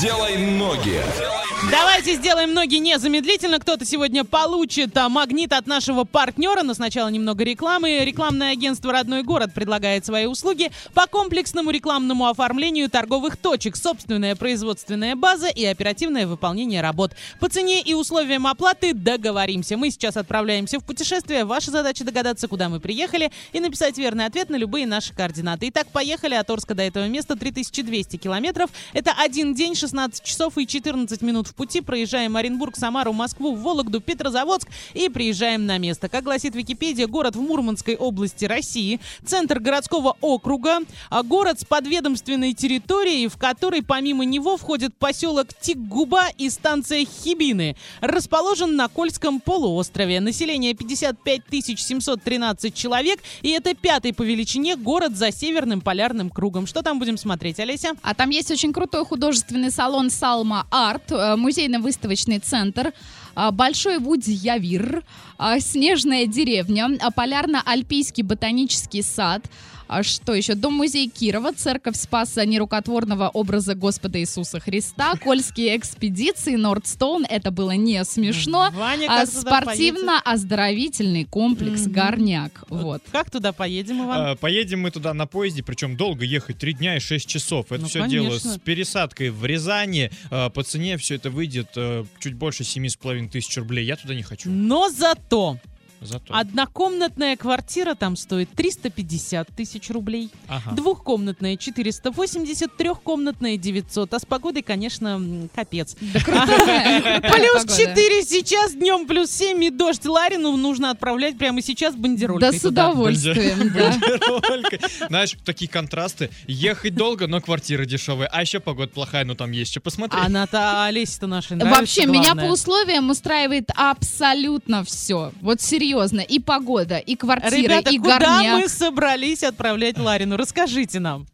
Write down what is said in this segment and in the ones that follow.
делай ноги. Давайте сделаем ноги незамедлительно. Кто-то сегодня получит а, магнит от нашего партнера, но сначала немного рекламы. Рекламное агентство «Родной город» предлагает свои услуги по комплексному рекламному оформлению торговых точек, собственная производственная база и оперативное выполнение работ. По цене и условиям оплаты договоримся. Мы сейчас отправляемся в путешествие. Ваша задача догадаться, куда мы приехали и написать верный ответ на любые наши координаты. Итак, поехали. От Орска до этого места 3200 километров. Это один день, 16 часов и 14 минут в пути. Проезжаем Оренбург, Самару, Москву, Вологду, Петрозаводск и приезжаем на место. Как гласит Википедия, город в Мурманской области России, центр городского округа, а город с подведомственной территорией, в которой помимо него входит поселок Тикгуба и станция Хибины. Расположен на Кольском полуострове. Население 55 713 человек, и это пятый по величине город за Северным полярным кругом. Что там будем смотреть, Олеся? А там есть очень крутой художественный салон Салма Арт, э, музейно-выставочный центр, а, Большой Вудь-Явир, а, Снежная деревня, а, Полярно-Альпийский ботанический сад, а что еще? Дом-музей Кирова, Церковь Спаса нерукотворного образа Господа Иисуса Христа, Кольские экспедиции, Нордстоун, это было не смешно, Ваня, а спортивно-оздоровительный комплекс Мгм. Горняк. Вот. Как туда поедем, Иван? А, Поедем мы туда на поезде, причем долго ехать, три дня и шесть часов. Это Ну, все дело конечно. с пересадкой в Рязани. А, По цене все это выйдет а, чуть больше семи с половиной тысяч рублей. Я туда не хочу. Но зато Зато. однокомнатная квартира там стоит 350 тысяч рублей. Ага. Двухкомнатная 480, трехкомнатная 900. А с погодой, конечно, капец. Да крутая Плюс погода. 4 сейчас, днем плюс 7 и дождь. Ларину нужно отправлять прямо сейчас бандеролькой Да с удовольствием. Знаешь, такие контрасты. Ехать долго, но квартира дешевая. А еще погода плохая, но там есть что посмотреть. А она-то Олесе-то нашей нравится, Вообще, меня по условиям устраивает абсолютно все. Вот серьезно. И погода, и квартира, Ребята, и куда горняк. мы собрались отправлять Ларину? Расскажите нам.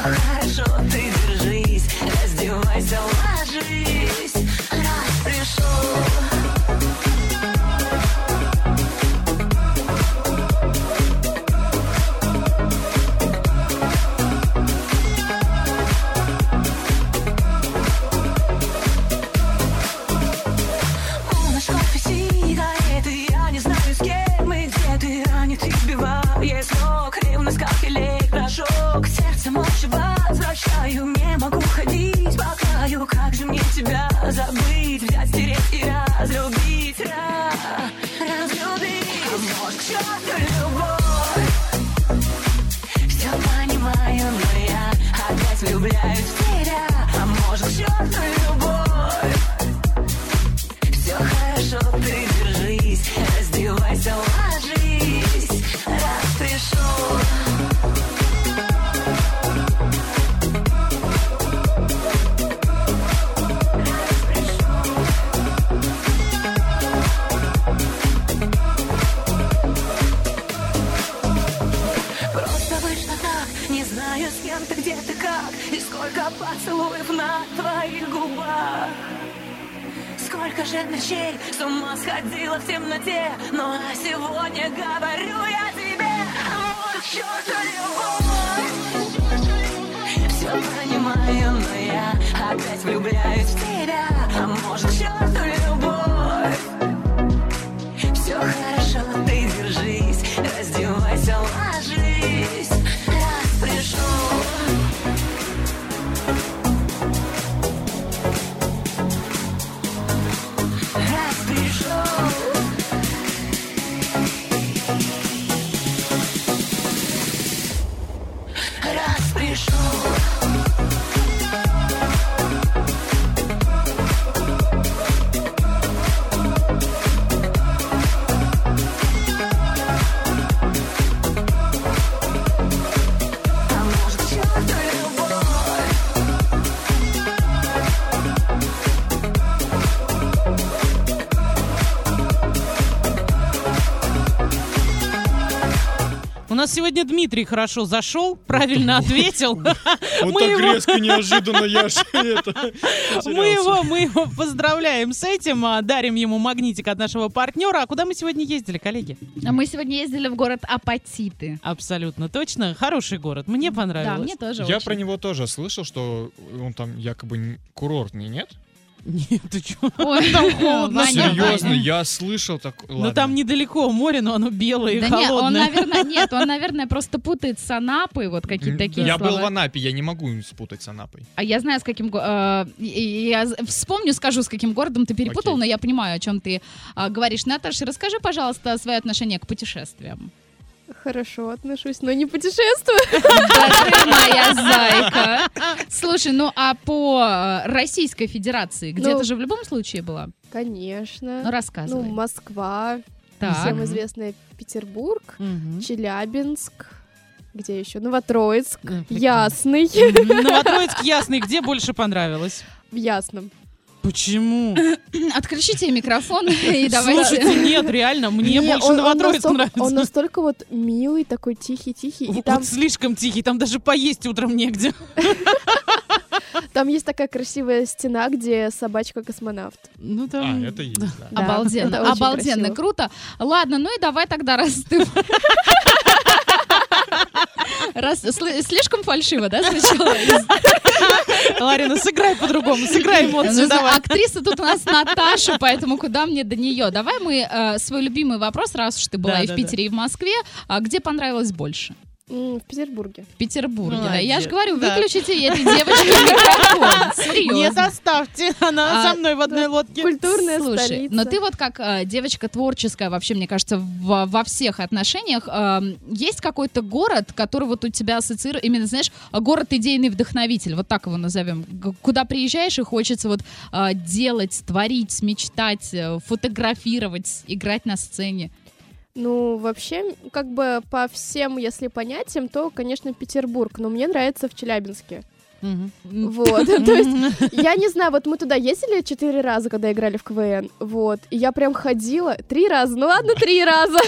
Хорошо, ты влюбляюсь в тебя А может, к черту любовь. Все хорошо, ты держись, раздевайся, поцелуев на твоих губах. Сколько же ночей с ума сходила в темноте Но сегодня говорю я тебе Вот к черту любовь Все понимаю, но я опять влюбляюсь в тебя А может, к Раз нас сегодня Дмитрий хорошо зашел, правильно ответил. Вот Мы так его- резко, неожиданно я же это Мы его, мы его поздравляем с этим, а, дарим ему магнитик от нашего партнера. А куда мы сегодня ездили, коллеги? А Мы сегодня ездили в город Апатиты. Абсолютно точно. Хороший город. Мне Да, понравилось. мне тоже Я очень. про него тоже слышал, что он там якобы курортный, нет? Нет, ты чё? Ой, Там холодно. Ваня, Серьезно, Ваня. я слышал так. Ну там недалеко море, но оно белое и Да нет, он, холодное. наверное, нет, он, наверное, просто путает с Анапой, вот какие-то такие Я слова. был в Анапе, я не могу спутать с Анапой. А я знаю, с каким... го- э, и- и я з- вспомню, скажу, с каким городом ты перепутал, Окей. но я понимаю, о чем ты а, говоришь. Наташа, расскажи, пожалуйста, свое отношение к путешествиям. Хорошо отношусь, но не путешествую. Да ты моя зайка. Слушай, ну а по э, Российской Федерации, где Ну, ты же в любом случае была? Конечно. Ну, рассказывай. Ну, Москва, Так. всем известная Петербург, Мгм. Челябинск, где еще? Новотроицк, прекрасно. Ясный. Новотроицк Ясный, где больше понравилось? в Ясном. Почему? Отключите микрофон и давайте... Слушайте, нет, реально, мне Не, больше настолько- нравится. Он настолько вот милый, такой тихий-тихий, Вот там, слишком тихий, там даже поесть утром негде. там есть такая красивая стена, где собачка-космонавт. Ну А, там... это есть, да. Да, Обалденно, это обалденно, красиво. круто. Ладно, ну и давай тогда, раз ты... Раз, сл- слишком фальшиво, да, сначала? Ларина, сыграй по-другому, сыграй эмоции, давай. Актриса тут у нас Наташа, поэтому куда мне до нее? Давай мы э, свой любимый вопрос, раз уж ты была и в Питере, и в Москве, а где понравилось больше? В Петербурге. В Петербурге, да. Я Молодец, же говорю, да. выключите этой девочке микрофон. Серьезно. оставьте, она А, со мной в одной лодке. Культурная Слушай, столица. но ты вот как э, девочка творческая, вообще, мне кажется, во, во всех отношениях, э, есть какой-то город, который вот у тебя ассоциирует, именно, знаешь, город идейный вдохновитель, вот так его назовем, куда приезжаешь и хочется вот э, делать, творить, мечтать, э, фотографировать, играть на сцене. Ну, вообще, как бы по всем, если понятиям, то, конечно, Петербург. Но мне нравится в Челябинске. Вот, то есть, я не знаю, вот мы туда ездили четыре раза, когда играли в КВН, вот, и я прям ходила, три раза, ну ладно, три раза.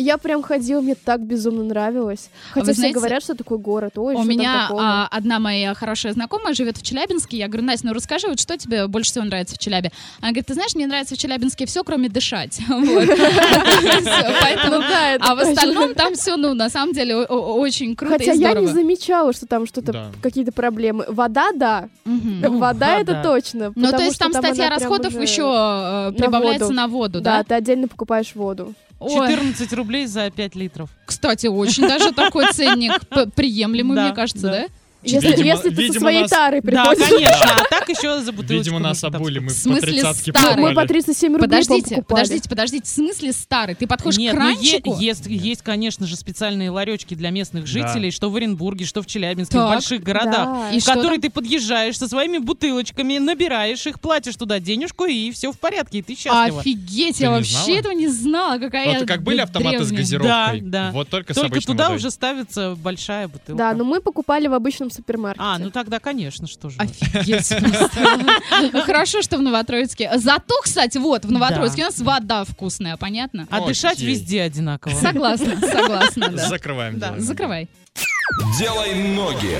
Я прям ходила, мне так безумно нравилось. Хотя вы все знаете, говорят, что такой город, ой, у меня а, одна моя хорошая знакомая живет в Челябинске. Я говорю, Настя, ну расскажи, вот что тебе больше всего нравится в Челябе? Она говорит, ты знаешь, мне нравится в Челябинске все, кроме дышать. Поэтому Ну А в остальном там все, ну, на самом деле, очень круто Хотя я не замечала, что там что-то, какие-то проблемы. Вода, да. Ну, Вода, это точно. Ну, то есть там статья расходов еще э, прибавляется на воду, Да, да? ты отдельно покупаешь воду. Ой, 14 рублей за 5 литров. кстати, очень даже такой ценник приемлемый, мне кажется, да. Да? Если, Видимо- если ты со своей нас- тарой Да, приходишь. конечно. А так еще за бутылочку. Видимо, нас обули, мы В по смысле тридцатке старый? Мы по покупали. 37 рублей Подождите, покупали. подождите, подождите, в смысле старый? Ты подходишь Нет, к ну кранчику? есть, есть, конечно же, специальные ларечки для местных Да. жителей, что в Оренбурге, что в Челябинске, Так. в больших городах. Да. И в которые ты подъезжаешь со своими бутылочками, набираешь их, платишь туда денежку, и все в порядке, и ты счастлива. Офигеть, Ты я вообще знала? этого не знала, какая Вот как были автоматы с древняя. газировкой? Да, да. Вот только, с Только туда уже ставится большая бутылка. Да, но мы покупали в обычном супермаркете. А, ну тогда, конечно, что же. Офигеть. Ну, Хорошо, что в Новотроицке. Зато, кстати, вот, в Новотроицке у нас вода вкусная, понятно? А дышать везде одинаково. Согласна, согласна. Закрываем. Да. Закрывай. Делай ноги.